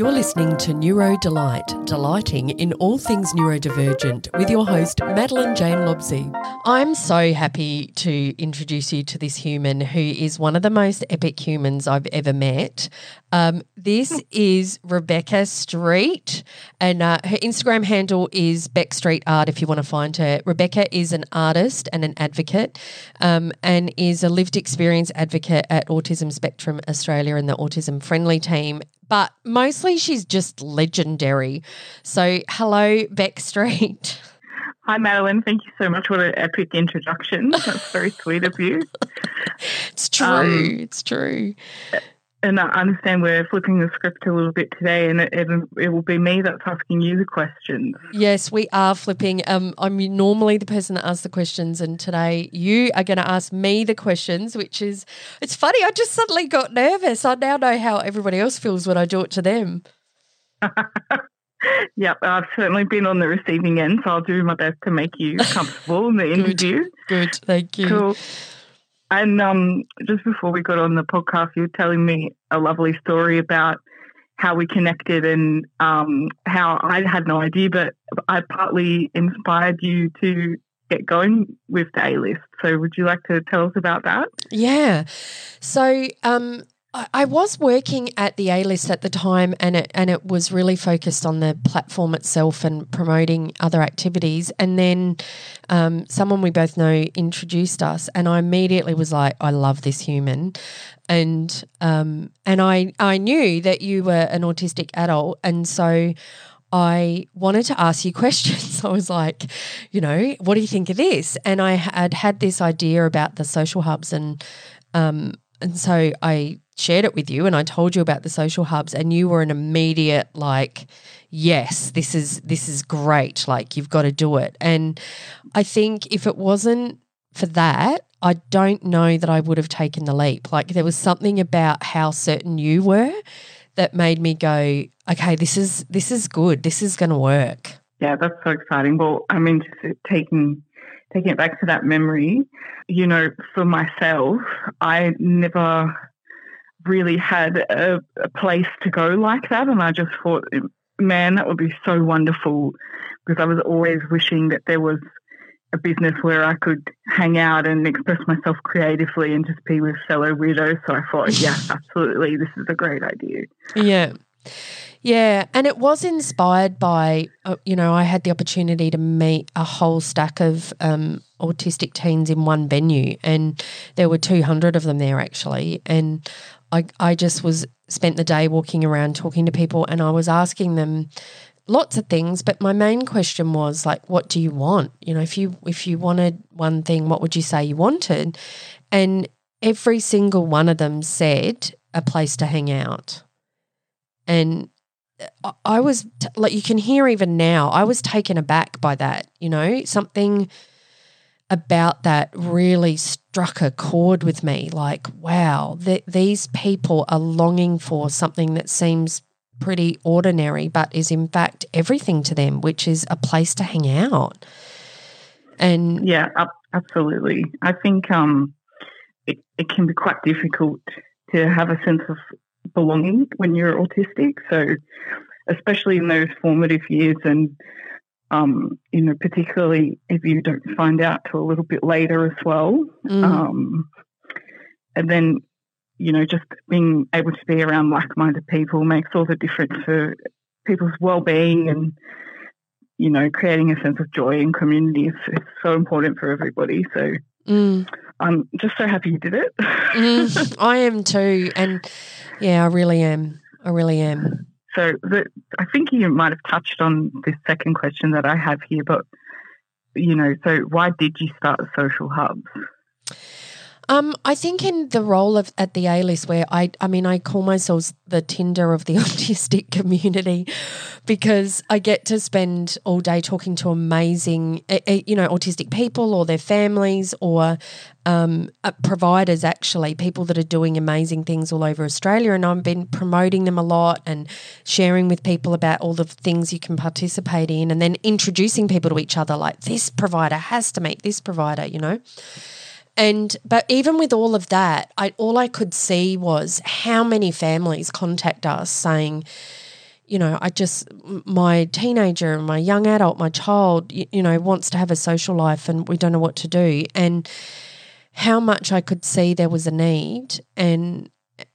You're listening to Neuro Delight, delighting in all things neurodivergent with your host, Madeleine Jaine Lobsey. I'm so happy to introduce you to this human who is one of the most epic humans I've ever met. Um, this is Rebecca Street, and uh, her Instagram handle is Bec Street Art if you want to find her. Rebecca is an artist and an advocate, um, and is a lived experience advocate at Autism Spectrum Australia and the Autism Friendly team but mostly she's just legendary. So, hello, Bec Street. Hi, Madeleine. Thank you so much. What an epic introduction. That's very sweet of you. It's true. Um, it's true and I understand we're flipping the script a little bit today, and it, it, it, will be me that's asking you the questions. Yes, we are flipping. Um, I'm normally the person that asks the questions, and today you are going to ask me the questions, which is it's funny. I just suddenly got nervous. I now know how everybody else feels when I do it to them. yep, I've certainly been on the receiving end, so I'll do my best to make you comfortable in the interview. Good, thank you. Cool. And um, just before we got on the podcast, you were telling me a lovely story about how we connected and um, how I had no idea, but I partly inspired you to get going with the A list. So, would you like to tell us about that? Yeah. So, um, I was working at the A list at the time, and it and it was really focused on the platform itself and promoting other activities. And then um, someone we both know introduced us, and I immediately was like, "I love this human," and um, and I I knew that you were an autistic adult, and so. I wanted to ask you questions. I was like, you know, what do you think of this? And I had had this idea about the social hubs and um, and so I shared it with you and I told you about the social hubs and you were an immediate like yes this is this is great. Like you've got to do it. And I think if it wasn't for that I don't know that I would have taken the leap. Like there was something about how certain you were that made me go okay this is this is good. This is going to work. Yeah that's so exciting. Well I mean just uh, taking taking it back to that memory you know for myself I never really had a, a place to go like that. And I just thought, man, that would be so wonderful because I was always wishing that there was a business where I could hang out and express myself creatively and just be with fellow weirdos. So I thought, yeah, absolutely, this is a great idea. Yeah. Yeah, and it was inspired by, uh, you know, I had the opportunity to meet a whole stack of um, autistic teens in one venue, and there were 200 of them there actually. And I, I just was spent the day walking around talking to people and I was asking them lots of things but my main question was like what do you want you know if you if you wanted one thing what would you say you wanted and every single one of them said a place to hang out and I was like you can hear even now I was taken aback by that you know something about that really struck a chord with me. Like, wow, th- these people are longing for something that seems pretty ordinary, but is in fact everything to them, which is a place to hang out. And yeah, absolutely. I think um, it, it can be quite difficult to have a sense of belonging when you're autistic. So, especially in those formative years and um, you know, particularly if you don't find out till a little bit later as well. Mm. Um, and then, you know, just being able to be around like-minded people makes all the difference for people's well-being and, you know, creating a sense of joy in community is, is so important for everybody. So mm. I'm just so happy you did it. mm, I am too. And yeah, I really am. I really am. So the, I think you might have touched on this second question that I have here, but you know, so why did you start social hubs? Um, I think in the role of at the A list, where I, I mean, I call myself the Tinder of the autistic community, because I get to spend all day talking to amazing, eh, eh, you know, autistic people or their families or um, uh, providers. Actually, people that are doing amazing things all over Australia, and I've been promoting them a lot and sharing with people about all the things you can participate in, and then introducing people to each other. Like this provider has to meet this provider, you know. And but even with all of that, I all I could see was how many families contact us saying, you know, I just, my teenager, my young adult, my child, you, you know, wants to have a social life and we don't know what to do. And how much I could see there was a need and,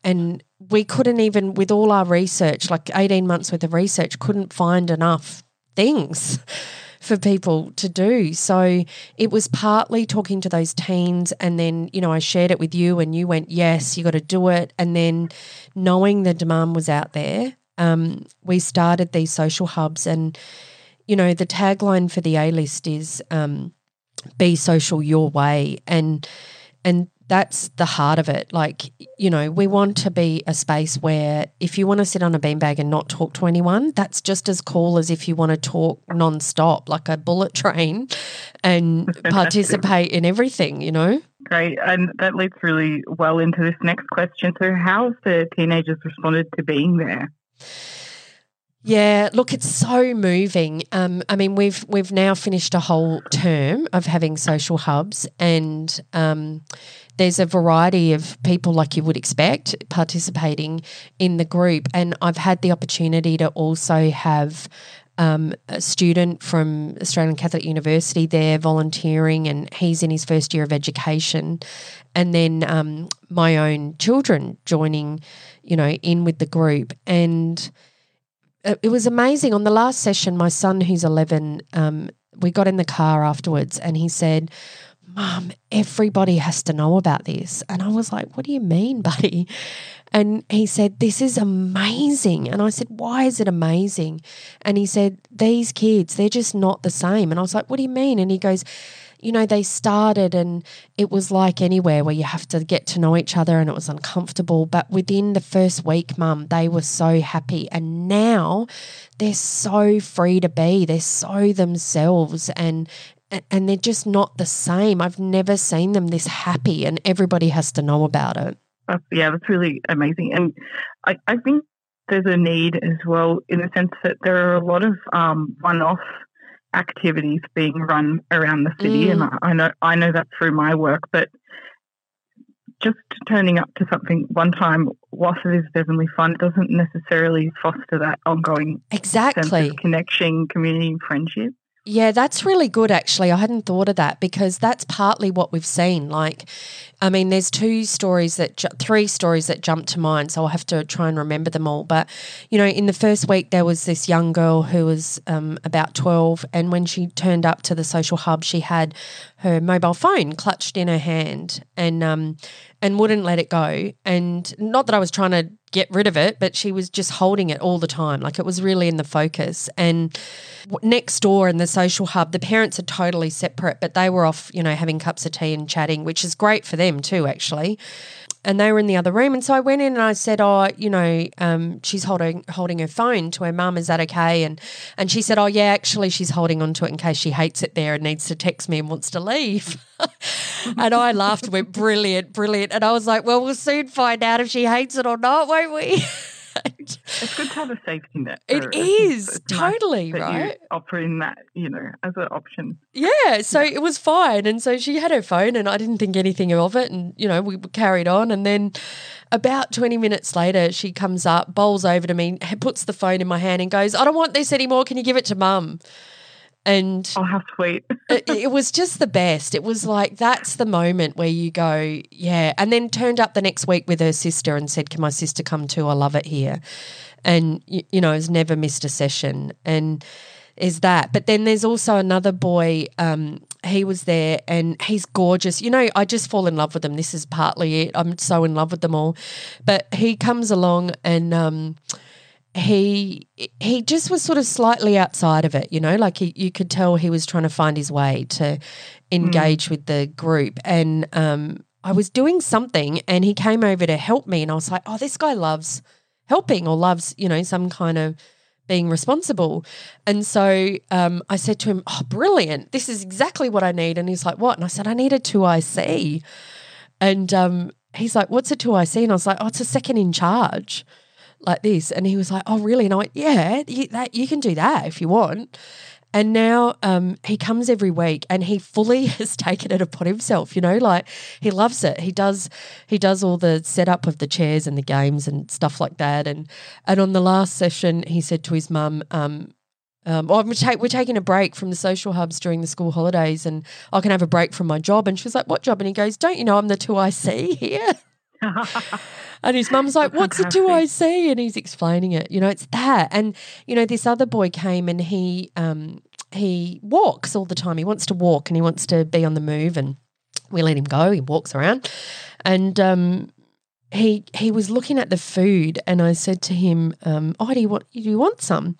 and we couldn't even, with all our research, like 18 months worth of research, couldn't find enough things for people to do. So it was partly talking to those teens, and then, you know, I shared it with you, and you went, Yes, you got to do it. And then knowing the demand was out there, um, we started these social hubs. And, you know, the tagline for the A list is um, be social your way. And, and that's the heart of it. Like, you know, we want to be a space where if you want to sit on a beanbag and not talk to anyone, that's just as cool as if you want to talk nonstop, like a bullet train, and participate in everything, you know? Great. And that leads really well into this next question. So, how have the teenagers responded to being there? Yeah, look, it's so moving. Um, I mean, we've we've now finished a whole term of having social hubs, and um, there's a variety of people like you would expect participating in the group. And I've had the opportunity to also have um, a student from Australian Catholic University there volunteering, and he's in his first year of education. And then um, my own children joining, you know, in with the group. And it was amazing. On the last session, my son, who's 11, um, we got in the car afterwards and he said, Mom, everybody has to know about this. And I was like, What do you mean, buddy? And he said, This is amazing. And I said, Why is it amazing? And he said, These kids, they're just not the same. And I was like, What do you mean? And he goes, you know, they started and it was like anywhere where you have to get to know each other and it was uncomfortable. But within the first week, mum, they were so happy. And now they're so free to be, they're so themselves. And and they're just not the same. I've never seen them this happy, and everybody has to know about it. That's, yeah, that's really amazing. And I, I think there's a need as well in the sense that there are a lot of um, one-off activities being run around the city, mm. and I, I know I know that through my work, but just turning up to something one time, whilst it is definitely fun, doesn't necessarily foster that ongoing exactly connection, community, and friendship. Yeah, that's really good actually. I hadn't thought of that because that's partly what we've seen. Like, I mean, there's two stories that, ju- three stories that jump to mind, so I'll have to try and remember them all. But, you know, in the first week, there was this young girl who was um, about 12, and when she turned up to the social hub, she had her mobile phone clutched in her hand and, um, and wouldn't let it go. And not that I was trying to get rid of it, but she was just holding it all the time. Like it was really in the focus. And next door in the social hub, the parents are totally separate, but they were off, you know, having cups of tea and chatting, which is great for them too, actually and they were in the other room. And so I went in and I said, "Oh, you know, um, she's holding holding her phone to her mum. Is that okay?" And and she said, "Oh, yeah, actually, she's holding onto it in case she hates it there and needs to text me and wants to leave." and I laughed, and went brilliant, brilliant, and I was like, "Well, we'll soon find out if she hates it or not, won't we?" it's good to have a safety net. It is totally nice right. Offering that, you know, as an option. Yeah, so yeah. it was fine, and so she had her phone, and I didn't think anything of it, and you know, we carried on, and then about twenty minutes later, she comes up, bowls over to me, puts the phone in my hand, and goes, "I don't want this anymore. Can you give it to mum?" And oh, how sweet! it, it, was just the best. It was like that's the moment where you go, yeah. And then turned up the next week with her sister and said, "Can my sister come too? I love it here." And you, you know, has never missed a session. And is that? But then there's also another boy. Um, he was there and he's gorgeous. You know, I just fall in love with him. This is partly it. I'm so in love with them all. But he comes along and. Um, he he just was sort of slightly outside of it, you know, like he, you could tell he was trying to find his way to engage mm. with the group. And um, I was doing something, and he came over to help me, and I was like, "Oh, this guy loves helping, or loves, you know, some kind of." being responsible. And so um, I said to him, Oh, brilliant. This is exactly what I need. And he's like, What? And I said, I need a 2IC. And um, he's like, What's a 2IC? And I was like, Oh, it's a second in charge like this. And he was like, oh, really? And I went, yeah, you, that, you can do that if you want. And now um, he comes every week and he fully has taken it upon himself, you know, like he loves it. He does he does all the setup of the chairs and the games and stuff like that. And and on the last session he said to his mum, um, um, oh, we're, ta- we're taking a break from the social hubs during the school holidays and I can have a break from my job. And she was like, What job? And he goes, Don't you know I'm the 2IC here? And his mum's like, What's the 2IC? And he's explaining it. You know, it's that. And, you know, this other boy came and he um, he walks all the time. He wants to walk and he wants to be on the move and we let him go. He walks around. And um, he he was looking at the food and I said to him, um, Oh, do you want do you want some?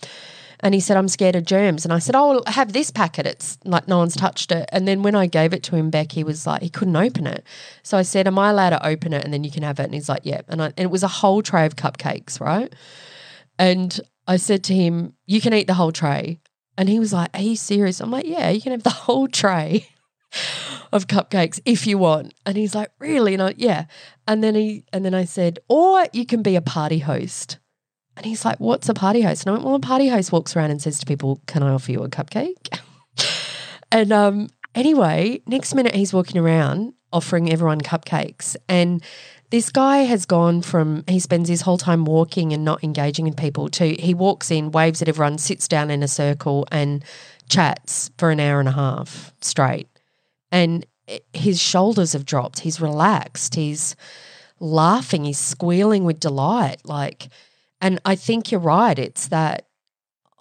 And he said, I'm scared of germs. And I said, Oh, have this packet. It's like no one's touched it. And then when I gave it to him back, he was like, he couldn't open it. So I said, Am I allowed to open it? And then you can have it. And he's like, Yeah. And, I, and it was a whole tray of cupcakes, right? And I said to him, You can eat the whole tray. And he was like, Are you serious? I'm like, Yeah, you can have the whole tray of cupcakes if you want. And he's like, Really? And I, yeah. And then he and then I said, Or you can be a party host. And he's like, What's a party host? And I went, Well, a party host walks around and says to people, Can I offer you a cupcake? and um, anyway, next minute he's walking around offering everyone cupcakes. And this guy has gone from he spends his whole time walking and not engaging with people to he walks in, waves at everyone, sits down in a circle and chats for an hour and a half straight. And his shoulders have dropped. He's relaxed. He's laughing. He's squealing with delight. Like, and I think you're right. It's that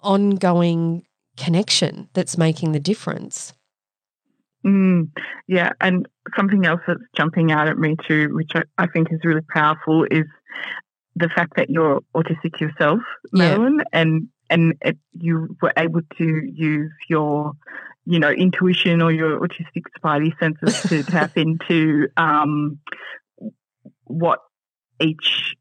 ongoing connection that's making the difference. Mm, yeah, and something else that's jumping out at me too, which I, I think is really powerful, is the fact that you're autistic yourself, Madeleine, yeah. and and it, you were able to use your, you know, intuition or your autistic spidey senses to tap into um, what each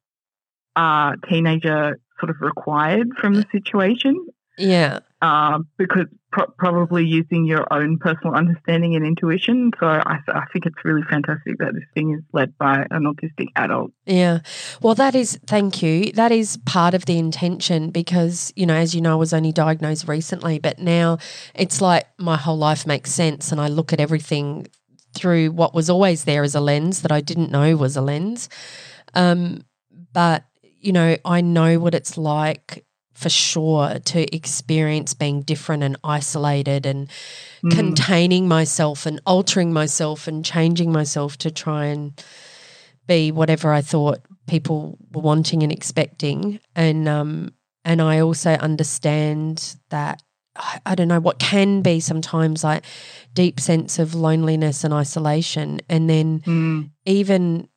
uh, teenager sort of required from the situation. Yeah. Uh, because pro- probably using your own personal understanding and intuition. So I, I, think it's really fantastic that this thing is led by an autistic adult. Yeah. Well, that is, thank you. That is part of the intention because, you know, as you know, I was only diagnosed recently, but now it's like my whole life makes sense and I look at everything through what was always there as a lens that I didn't know was a lens. Um, but you know, I know what it's like for sure to experience being different and isolated and mm. containing myself and altering myself and changing myself to try and be whatever I thought people were wanting and expecting. And um and I also understand that I, I don't know what can be sometimes like deep sense of loneliness and isolation and then mm. even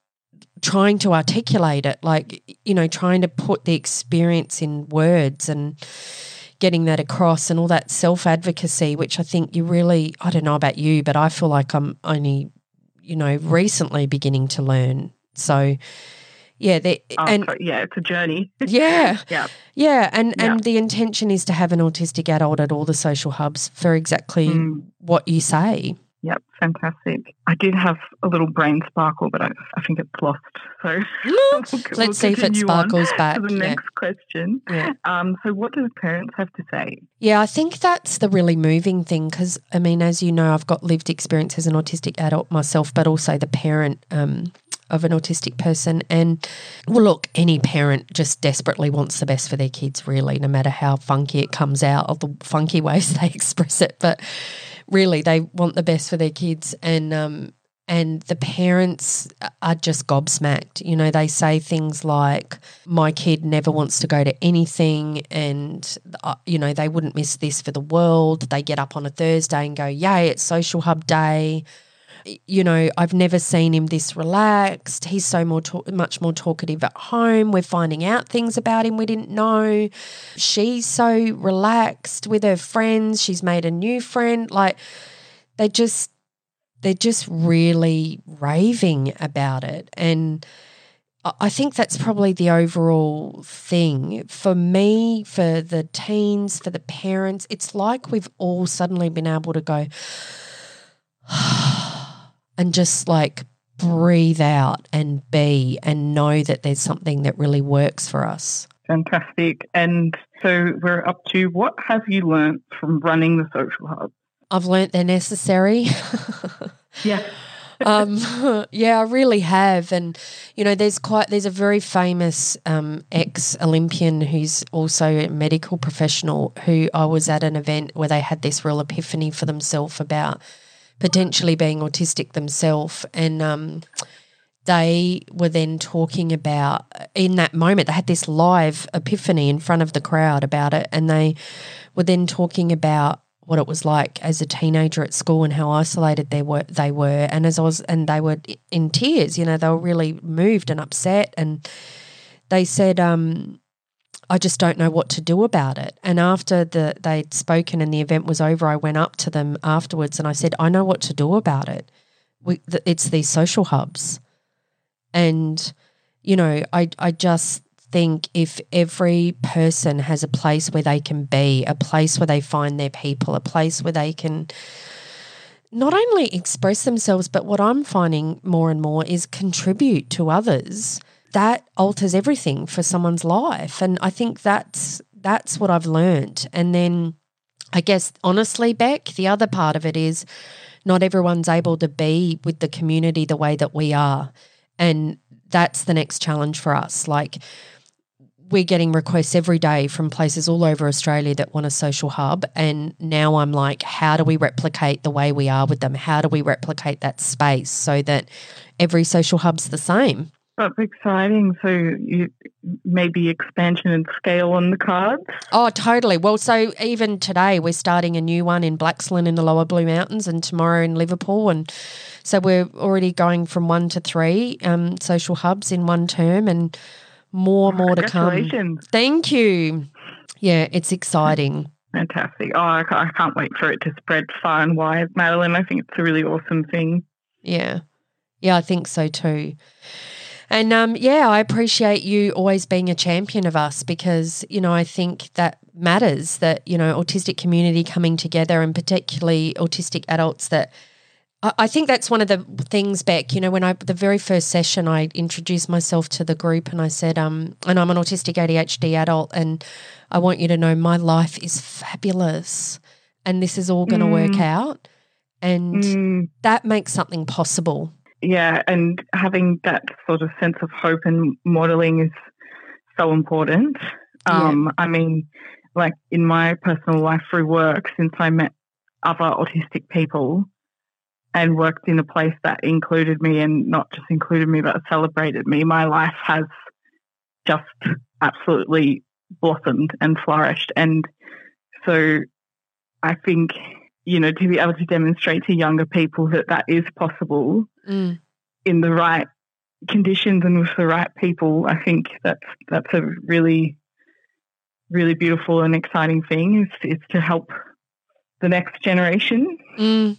trying to articulate it, like, you know, trying to put the experience in words and getting that across and all that self advocacy, which I think you really, I don't know about you, but I feel like I'm only, you know, recently beginning to learn. So, yeah, oh, and yeah, it's a journey. yeah, yeah, yeah, and yeah. and the intention is to have an autistic adult at all the social hubs for exactly mm. what you say. Yep, fantastic. I did have a little brain sparkle, but I, I think it's lost. So we'll, let's we'll see if it sparkles back. The yeah. next question. Yeah. Um, so, what do the parents have to say? Yeah, I think that's the really moving thing because, I mean, as you know, I've got lived experience as an autistic adult myself, but also the parent. Um, of an autistic person. And well, look, any parent just desperately wants the best for their kids, really, no matter how funky it comes out or the funky ways they express it. But really they want the best for their kids and um, and the parents are just gobsmacked. You know, they say things like, "My kid never wants to go to anything," and uh, you know they wouldn't miss this for the world. They get up on a Thursday and go, "Yay, it's social hub day." You know, I've never seen him this relaxed. He's so more much more talkative at home. We're finding out things about him we didn't know. She's so relaxed with her friends. She's made a new friend. Like they just they're just really raving about it and I think that's probably the overall thing. For me, for the teens, for the parents, it's like we've all suddenly been able to go, ah, and just like breathe out and be and know that there's something that really works for us. Fantastic. And so we're up to what have you learnt from running the social hub? I've learnt they're necessary. yeah. um, yeah, I really have, and you know, there's quite there's a very famous um, ex Olympian who's also a medical professional who I was at an event where they had this real epiphany for themselves about potentially being autistic themselves, and um, they were then talking about in that moment they had this live epiphany in front of the crowd about it, and they were then talking about what it was like as a teenager at school and how isolated they were they were. And as I was and they were in tears you know they were really moved and upset. And they said um, I just don't know what to do about it. And after the they'd spoken and the event was over I went up to them afterwards and I said I know what to do about it. We, it's these social hubs. And you know I I just think if every person has a place where they can be, a place where they find their people, a place where they can not only express themselves, but what I'm finding more and more is contribute to others. That alters everything for someone's life. And I think that's that's what I've learned. And then I guess honestly, Bec, the other part of it is not everyone's able to be with the community the way that we are. And that's the next challenge for us. Like we're getting requests every day from places all over Australia that want a social hub. And now I'm like, how do we replicate the way we are with them? How do we replicate that space so that every social hub's the same? That's exciting. So you maybe expansion and scale on the cards? Oh, totally. Well, so even today we're starting a new one in Blaxland in the Lower Blue Mountains, and tomorrow in Liverpool, and so we're already going from one to three um, social hubs in one term, and more, more to come. Thank you. Yeah, it's exciting. Fantastic. Oh, I can't wait for it to spread far and wide, Madeleine. I think it's a really awesome thing. Yeah. Yeah, I think so too. And um, yeah, I appreciate you always being a champion of us because, you know, I think that matters that, you know, autistic community coming together and particularly autistic adults that I think that's one of the things, back, You know, when I the very first session, I introduced myself to the group and I said, um, and I'm an autistic ADHD adult, and I want you to know my life is fabulous, and this is all going to mm. work out, and mm. that makes something possible. Yeah, and having that sort of sense of hope and modeling is so important. Um, yeah. I mean, like in my personal life through work, since I met other autistic people and worked in a place that included me and not just included me, but celebrated me, my life has just absolutely blossomed and flourished. And so I think, you know, to be able to demonstrate to younger people that that is possible mm. in the right conditions and with the right people, I think that's, that's a really, really beautiful and exciting thing is, is to help the next generation. Mm.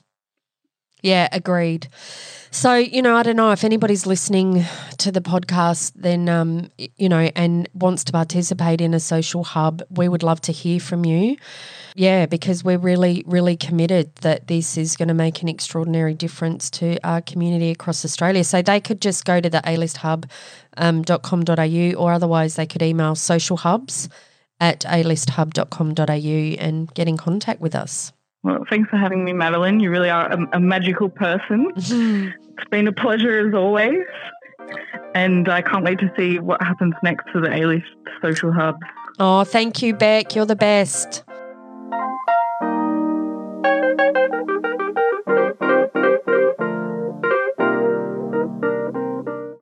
Yeah, agreed. So, you know, I don't know if anybody's listening to the podcast, then, um, you know, and wants to participate in a social hub, we would love to hear from you. Yeah, because we're really, really committed that this is going to make an extraordinary difference to our community across Australia. So they could just go to the alisthub.com.au um, or otherwise they could email social hubs at alisthub.com.au and get in contact with us. Well, thanks for having me, Madeleine. You really are a, a magical person. it's been a pleasure as always. And I can't wait to see what happens next to the A-List Social Hub. Oh, thank you, Bec. You're the best.